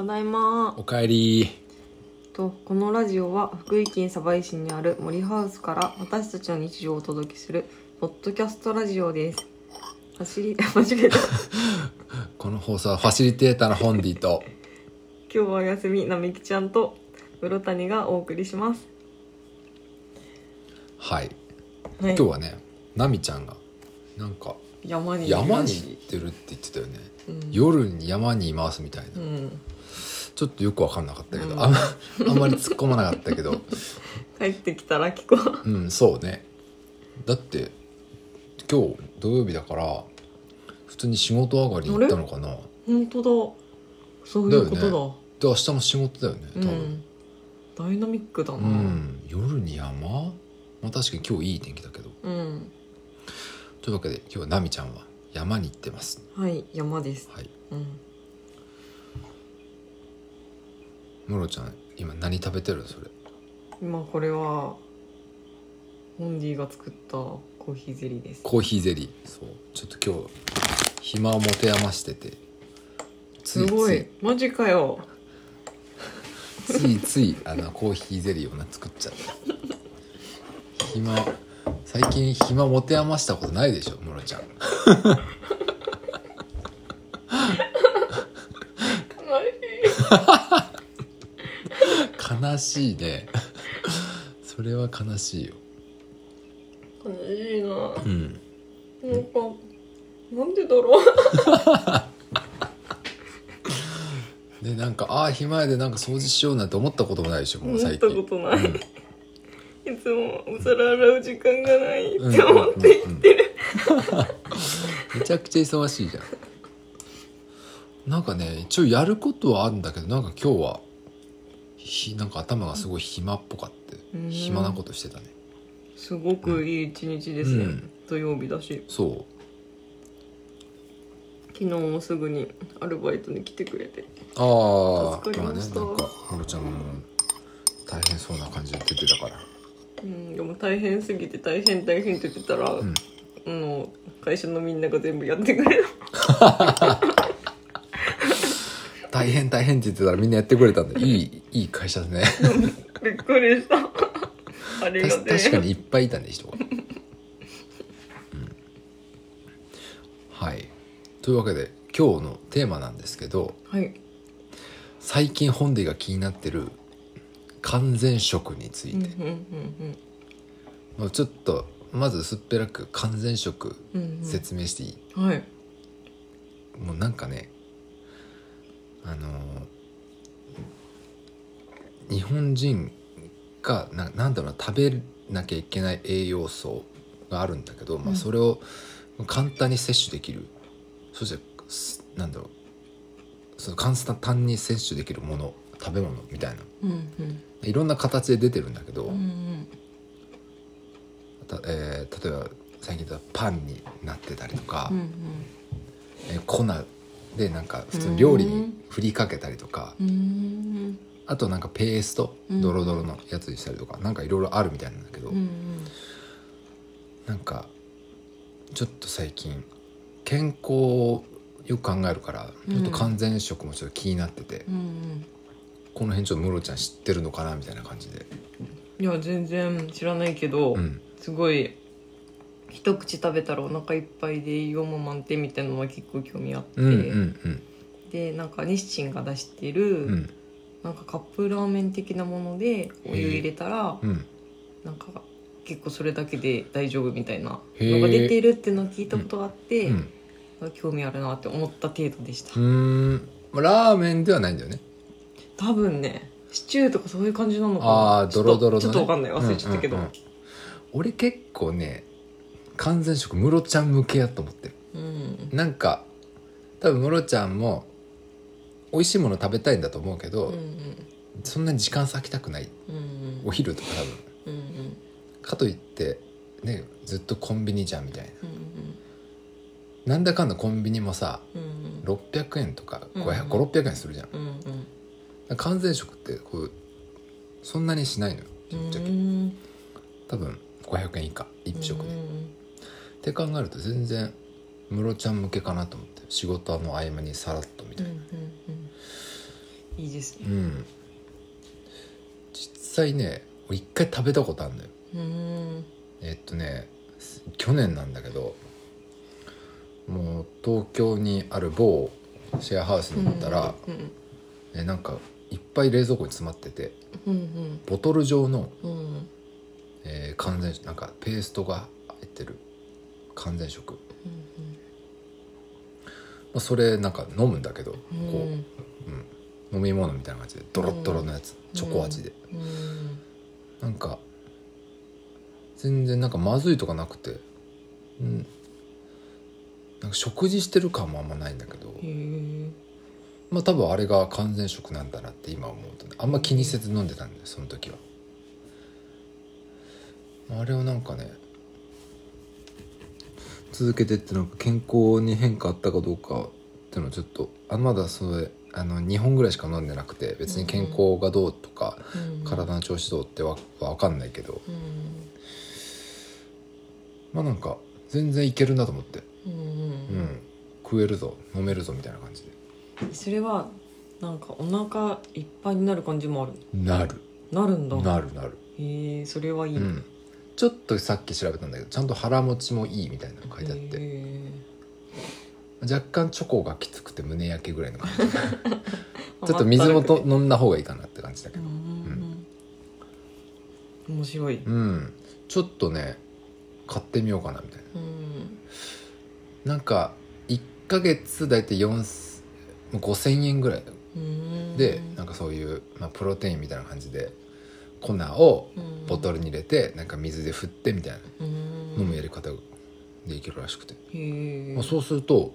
ただいまおかえり。とこのラジオは福井県鯖江市にある森ハウスから私たちの日常をお届けするポッドキャストラジオです。走り 間違えた。この放送はファシリテーターのホンディと 今日はお休み並木ちゃんと室谷がお送りします。はい。はい。今日はねナミちゃんがなんか山に山に行ってるって言ってたよね、うん。夜に山にいますみたいな、うんちょっとよく分かんなかったけど、うんあん。まあんまり突っ込まなかったけど。帰ってきたら聞こう。うんそうね。だって今日土曜日だから普通に仕事上がりに行ったのかな。本当だ。そういうことだ。だよで明日も仕事だよね多う分。んダイナミックだう、なん。夜に山？まあ確かに今日いい天気だけど。うん、というわけで今日はナミちゃんは山に行ってます。はい山です。はい。うんムロちゃん今何食べてる？のそれ。今これはホンディが作ったコーヒーゼリーです。コーヒーゼリー。そう。ちょっと今日暇を持て余してて。つすごい。マジかよ。ついついあのコーヒーゼリーをな作っちゃった暇最近暇持て余したことないでしょムロちゃん悲しいね それは悲しいよ。悲しいな。うん。なんかなんでだろう。でなんかああ暇やでなんか掃除しようなんて思ったこともないでしょもう思った最近ことない、うん。いつもお皿洗う時間がないって思って言ってる、めちゃくちゃ忙しいじゃん。なんかね一応やることはあるんだけどなんか今日はひなんか頭がすごい暇っぽかってうん。暇なことしてたね。すごくいい一日ですね、うん。土曜日だし。そ昨日もすぐにアルバイトに来てくれて。うああ助か今ねりました。なんかムロちゃんがもう大変そうな感じで出てたから。うんでも大変すぎて大変大変って言ってたら、ん。あの会社のみんなが全部やってくれた 大変大変って言ってたらみんなやってくれたんで。いいいい会社だね。びっくりした。ありが確てえ。確かにいっぱいいたね人が、うん。はい。というわけで今日のテーマなんですけどはい。最近本でが気になってる完全食について、うんうんうんまあちょっとまずすっぺらく完全食うんうん。説明していい、うんはい。もうなんかねあのー日本人がななんだろうな食べなきゃいけない栄養素があるんだけど、まあ、うん。それを簡単に摂取できる。そしてすなんだろう。その簡単に摂取できるもの食べ物みたいな。うんうん。いろんな形で出てるんだけど、うんうん。たえー例えば最近だとパンになってたりとか、うん。えー粉でなんか普通に料理に振りかけたりとか、あとなんかペーストうん。ドロドロのやつにしたりとか、なんかいろいろあるみたいなんだけど、うんなんかちょっと最近健康をよく考えるからちょっと完全食もちょっと気になってて、この辺ちょっとムロちゃん知ってるのかなみたいな感じで、いや全然知らないけど、うん、すごい一口食べたらお腹いっぱいで栄養も満点みたいなのは結構興味あって、うんうんでなんか日清が出してる、うん。うんなんかカップラーメン的なものでお湯入れたら、うん。なんか結構それだけで大丈夫みたいなのが出てるっていうのを聞いたことがあって、うん。興味あるなって思った程度でした、うーん。まあラーメンではないんだよね。多分ねシチューとかそういう感じなのかな。ああちょっとドロドロの、ね、ちょっとわかんない。忘れちゃったけど、うんうんうん。俺結構ね完全食ムロちゃん向けやと思って。るうんなんか多分ムロちゃんも美味しいもの食べたいんだと思うけど、うんうんそんなに時間割きたくない。うんお昼とか多分。うんうんかといってねずっとコンビニじゃんみたいな。うんなんだかんだコンビニもさうんうん600円とかうん500 600円するじゃん。うん完全食ってこうそんなにしないのよ。うんぶっちゃけ。うん。多分500円以下。1食で、っうんて考えると全然ムロちゃん向けかなと思って仕事の合間にさらっとみたいな、うんうんうん。ですね。うん。実際ね俺一回食べたことあるのよ。うん。えっとね去年なんだけどもう東京にある某シェアハウスに行ったら、うんえなんかいっぱい冷蔵庫に詰まっててうんボトル状の、うんうん。えー完全なんかペーストが入ってる完全食、まあ、それなんか飲むんだけど、うんこう、うん、飲み物みたいな感じでドロッドロのやつ、チョコ味で、うん。なんか全然なんかまずいとかなくて。うん。なんか食事してる感もあんまないんだけど。まあ多分あれが完全食なんだなって今思うとね。あんま気にせず飲んでたんだよその時は。あれをなんかね続けてってなんか健康に変化あったかどうかっていうのをちょっとあまだそれあの2本ぐらいしか飲んでなくて別に健康がどうとか、うん。体の調子どうってわわかんないけど。うんまあなんか全然いけるなと思って、うん。うん、食えるぞ飲めるぞみたいな感じで。それはなんかお腹いっぱいになる感じもあるなる。なるんだ。なるなる。へえそれはいい、うんちょっとさっき調べたんだけどちゃんと腹持ちもいいみたいなの書いてあって。へ若干チョコがきつくて胸焼けぐらいの感じ。ちえょっと水もと飲んだ方がいいかなって感じだけうどん面白い。うん。ちょっとね買ってみようかなみたいな。うん。なんか1ヶ月大体4 5000円ぐらい。うん。でなんかそういう、まあ、プロテインみたいな感じで粉をボトルに入れてなんか水で振ってみたいなうん。飲むやり方でいけるらしくて、まあ、そうするとも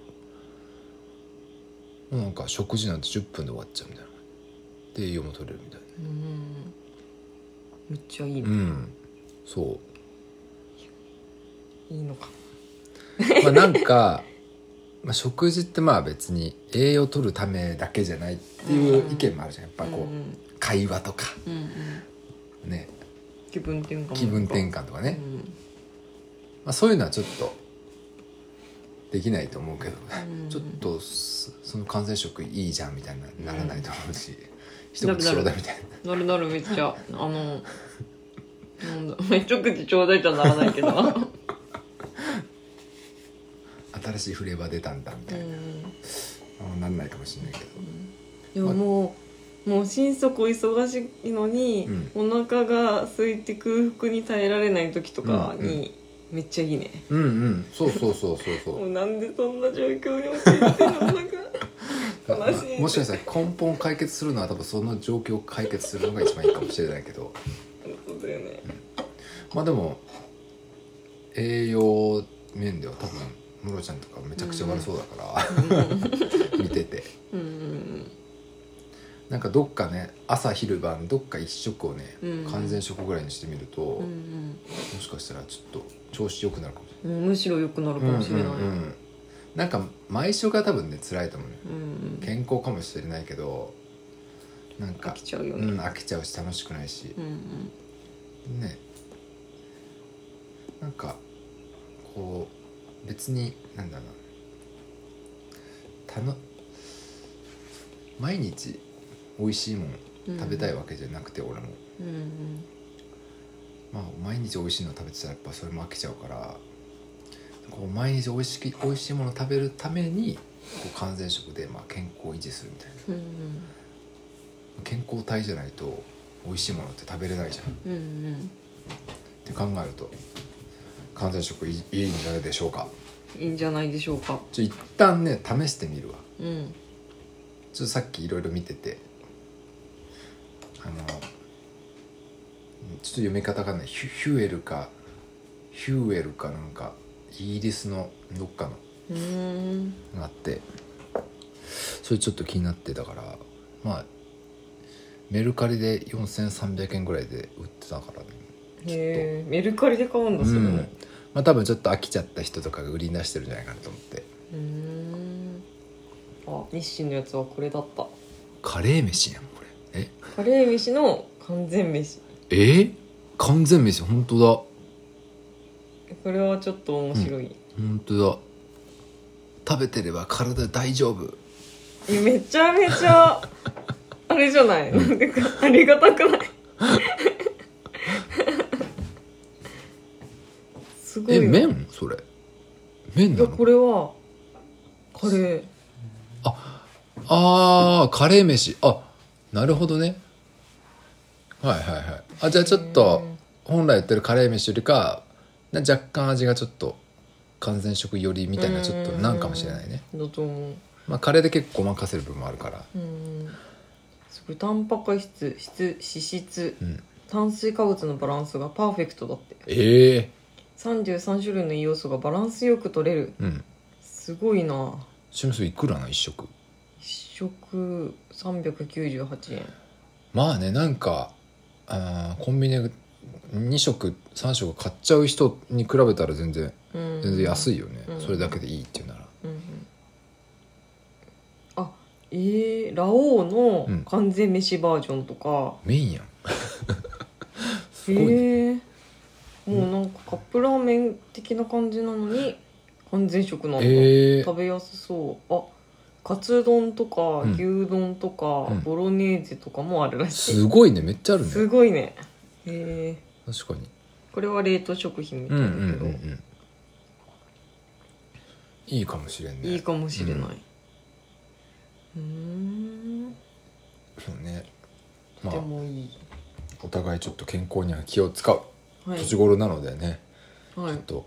うなんか食事なんて10分で終わっちゃうみたいな。で栄養も取れるみたいうん。めっちゃいいなね、うん。そいいのか。うまあなんかまあ食事ってまあ別に栄養取るためだけじゃないっていう意見もあるじゃん。やっぱこう、うん。会話とか。うんうん。ね気分転換も気分転換とかね、うん。まあ、そういうのはちょっとできないと思うけど、うん。ちょっとそその完全食いいじゃんみたいなならないと思うし、一口ちょうだいみたいな。なるなる。めっちゃ。あのなんだ。めっちゃ口ちょうだいとはならないけど。新しいフレーバー出たんだみたいな、あなんないかもしれないけど、でももうもう心底忙しいのに、お腹が空いて空腹に耐えられない時とかに、めっちゃいいね。うんうん。そうそうそうそうそ もううなんでそんな状況に陥ってるのか悲しいもしかしたら根本解決するのは多分その状況を解決するのが一番いいかもしれないけど。そうだよね。まあでも栄養面では多分ムロちゃんとかめちゃくちゃ悪そうだから、見てて。うんうんなんかどっかね朝昼晩どっか一食をね、うん。完全食ぐらいにしてみると、うんうん。もしかしたらちょっと調子良くなるかもしれうんむしろ良くなるかないもしれない、うんうんうん。なんか毎食が多分ね辛いと思うねうん。健康かもしれないけどなんか飽きちゃうよね。うん、飽きちゃうし楽しくないし。う、んうん。ね。なんかこう別になんだろうな。たの毎日美味しいもん食べたいわけじゃなくて、俺も。うんうんまあ毎日美味しいの食べてたらやっぱそれも飽きちゃうからこう毎日美味しき美味しいものを食べるためにこう完全食でまあ健康を維持するみたいな。うん健康体じゃないと美味しいものって食べれないじゃん。っうんうん。て考えると完全食いいいいんじゃないでしょうか。いいんじゃないでしょうか。ちょ一旦ね試してみるわ。うん。ちょっとさっきいろいろ見ててあのちょっと読み方がねヒュヒュエルかヒューエルかなんかイギリスのどっかのがあってそれちょっと気になってたからまあメルカリで4300円ぐらいで売ってたからねへえメルカリで買うんだそれ。うん。もまあ多分ちょっと飽きちゃった人とかが売りに出してるんじゃないかなと思って。うーん。あ日清のやつはこれだった。カレー飯やんこれえ？カレー飯の完全飯。え？ー完全飯本当だ。これはちょっと面白い、本当だ。食べてれば体大丈夫。えめちゃめちゃ あれじゃない、なんでかありがたくない？すごいえよ。麺？それ。麺いやこれはカレー。ああカレー飯。あなるほどね。はいはいはい。あじゃあちょっと本来やってるカレー飯よりかな若干味がちょっと完全食寄りみたいなちょっとなんかもしれないね。だと思う。まあカレーで結構ごまかせる部分もあるから。うん。すごいタンパク質質脂質うん。炭水化物のバランスがパーフェクトだって。ええ。33種類の栄養素がバランスよく取れる。うん。すごいな。ちなみにそれいくらな一食？一食398円。まあねなんかあーコンビニで2食3食買っちゃう人に比べたら全然全全然安いよね、うん。それだけでいいっていうなら。うんうん。あえー、ラオウのうん。完全飯バージョンとか、メインやん。すえごいね。ー、もうなんかカップラーメン的な感じなのに完全食なんだ、えー。食べやすそう。あカツ丼とかうん。牛丼とか、うん。ボロネーゼとかもあるらしい。すごいねめっちゃあるね。すごいね。へえ確かに。これは冷凍食品みたうんういだけど、んうんうん。いいかもしれんね。いいかもしれない。うーん。そうねまあでもいい。お互いちょっと健康には気を使う。はい。年頃なのでね、はい。ちょっと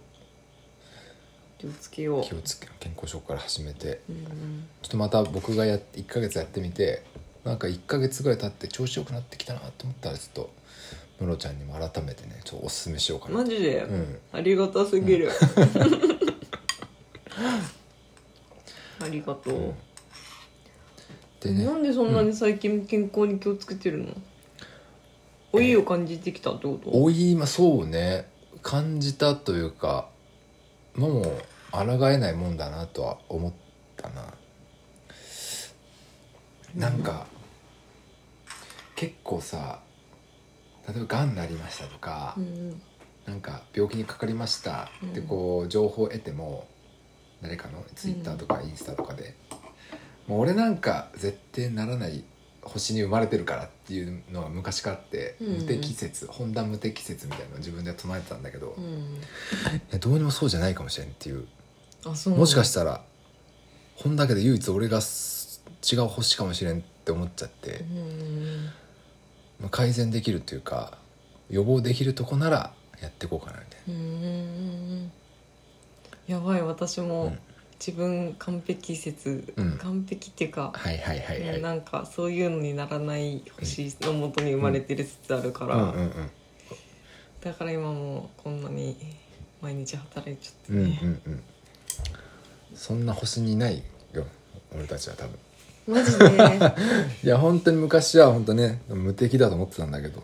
気をつけよう。気をつけ健康食から始めて。うんうん。ちょっとまた僕がやっ1ヶ月やってみてなんか1ヶ月ぐらい経って調子よくなってきたなと思ったらちょっとムロちゃんにも改めてねちょっとおすすめしようかなマジで、うん。ありがたすぎる、ありがとう、うん。でね。なんでそんなに最近健康に気をつけてるの、老いを感じてきたってこと？老いまあそうね。感じたというかまあもう抗えないもんだなとは思ったな。なんか、結構さ例えばがんになりましたとか、うんなんか病気にかかりましたってこう情報を得ても誰かのツイッターとかインスタとかで、もう俺なんか絶対ならない星に生まれてるからっていうのが昔からあって、うん無適説本田無適説みたいなのを自分で唱えてたんだけど、いうん。やどうにもそうじゃないかもしれんっていう。あそうもしかししたら本だけで唯一俺がす違う星かもしれんって思っちゃって、うんまあ改善できるっていうか予防できるとこならやっていこうかなみたいな。うん。やばい私も、うん自分完璧説、うん。完璧っていうか、はいはいはいはい。なんかそういうのにならない星のもとに生まれてる説あるから、うんうんうん。だから今もこんなに毎日働いちゃってうんうんね、うん。そんな星にないよ。俺たちは多分。マジで？いや本当に昔は本当ね無敵だと思ってたんだけど。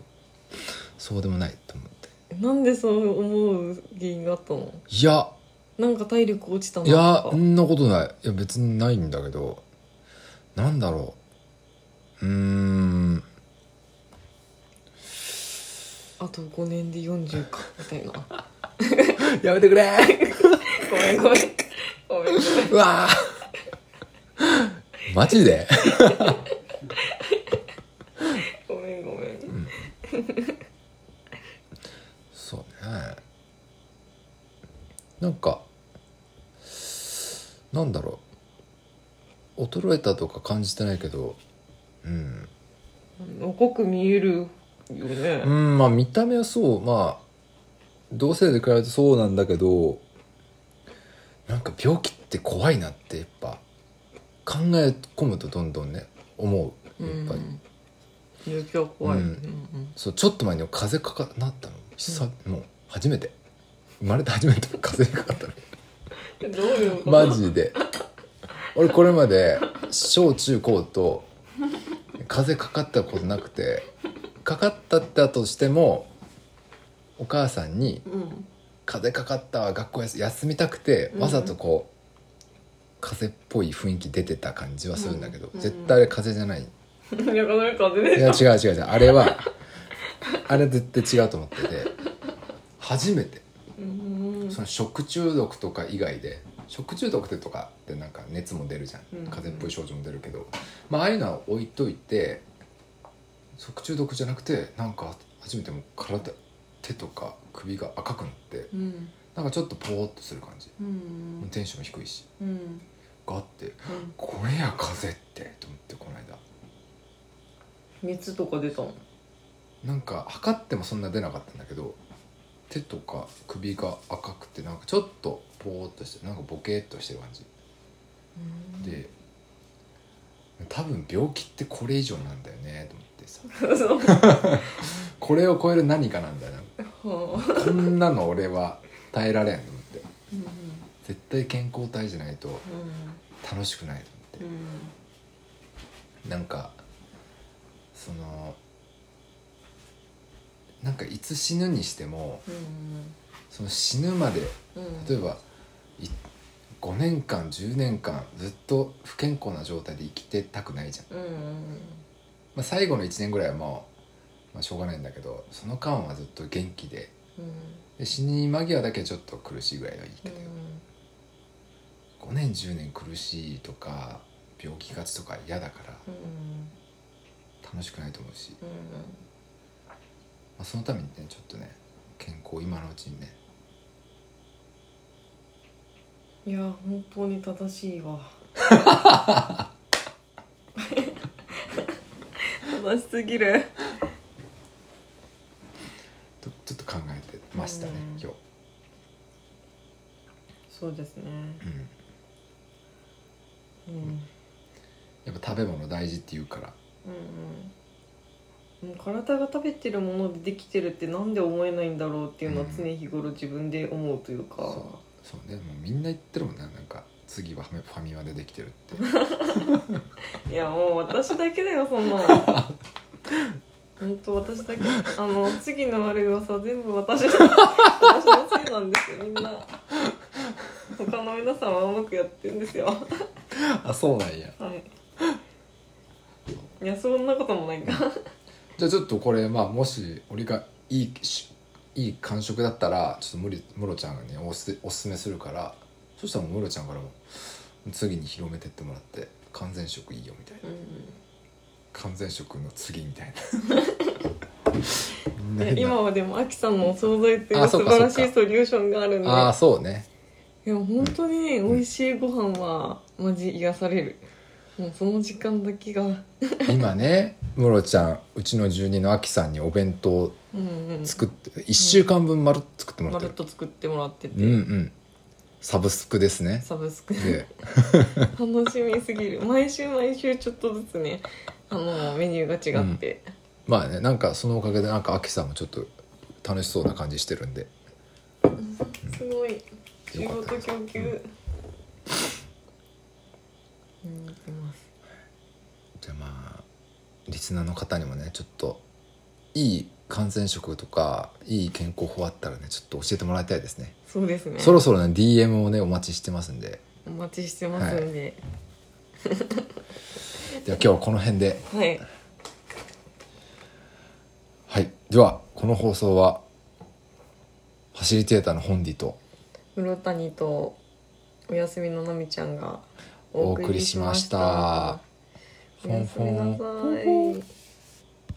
そうでもないと思って。なんでそう思う原因があったの？いやなんか体力落ちたいやそんなことない。いや別にないんだけど。なんだろう。うーん。あと5年で40かみたいな。やめてくれ。ごめん。ごめん。ごめん。ごめんうわー。マジで？ごめんごめん。そうね。なんかなんだろう。衰えたとか感じてないけど。うん。若く見えるよね。うんまあ見た目はそう。まあ同性で比べるとそうなんだけど。なんか病気って怖いなってやっぱ。考え込むとどんどんね思う。やっぱり、うん。病気は怖い、うん。うんそうちょっと前に風邪かかなったの。久もう初めて。生まれて初めて風邪にかかったの。うんどういうこと？マジで。俺これまで小中高と風邪かかったことなくてかかったってだとしてもお母さんにうん「風邪かかったわ学校休休みたくてうん。わざとこう風邪っぽい雰囲気出てた感じはするんだけど、うん。絶対あれ風邪じゃない、いやや違う違う違う。あれはあれ絶対違うと思ってて初めて。うんその食中毒とか以外で食中毒ってとかってなんか熱も出るじゃん。うん。風邪っぽい症状も出るけど、まあああいうのは置いといて食中毒じゃなくてなんか初めてもう体手とか首が赤くなってうん。なんかちょっとポーっとする感じ、うん。テンションも低いし。うん。があってこれや風邪ってと思ってこの間。熱とか出たの？なんか測ってもそんな出なかったんだけど手とか首が赤くてなんかちょっとポーっとしてなんかボケーっとしてる感じ。で多分病気ってこれ以上なんだよねと思ってさ。これを超える何かなんだよな。はこんなの俺は耐えられんと思って。うん絶対健康体じゃないとうん。楽しくないと思っうん。てなんかそのなんかいつ死ぬにしてもうんその死ぬまでうん。例えばい5年間10年間ずっと不健康な状態で生きてたくないじゃん、うんうんまあ、最後の1年ぐらいはもう、まあ、しょうがないんだけどその間はずっと元気で。うん。で死に間際だけちょっと苦しいぐらいはいいけど、5年10年苦しいとか病気がちとか嫌だからうん楽しくないと思うし、うんまあ、そのためにねちょっとね健康今のうちにね。いや本当に正しいわ。正しすぎる。とちょっと考えてましたね、うん。今日、そうですね。うん、うん。やっぱ食べ物大事って言うから。うんうんもう体が食べてるものでできてるってなんで思えないんだろうっていうのは常日頃自分で思うというか、そう。そうね。もうみんな言ってるもんね。なんか次はファミマでできてるって。いやもう私だけだよそんなの。本当私だけ。あの次の悪い噂全部私の 私のせいなんですよみんな。他の皆さんはうまくやってるんですよ。はあそうなんや。い。いやそんなこともないんだじゃあちょっとこれまあもし俺がいいしいい感触だったらちょっとムロちゃんがねおすおすすめするからそしたらムロちゃんからも次に広めてってもらって完全食いいよみたいな。うん完全食の次みたい いなや今はでもアキさんのお惣菜っていあう素晴らしいソリューションがあるんで。ああそうね。いや本当にね、美味しいご飯はマジ癒されるもうその時間だけが。今ねムロちゃんうちの住人のアキさんにお弁当うんうん。作って1週間分まるっと作ってもらまってる。るっと作ってもらってて、うんうん。サブスクですね。サブスク。で。楽しみすぎる。毎週毎週ちょっとずつねあのメニューが違って、まあねなんかそのおかげでなんかアキさんもちょっと楽しそうな感じしてるんで。すごい。仕事供給きます。じゃあまあリスナーの方にもねちょっといい感染食とかいい健康法あったらねちょっと教えてもらいたいですね。そうですね。そろそろね DM をねお待ちしてますんで。お待ちしてますんで。では今日はこの辺で。はい、はい。ではこの放送はファシリテーターのホンディと室谷とお休みのなみちゃんがお送りしました。おやすみなさい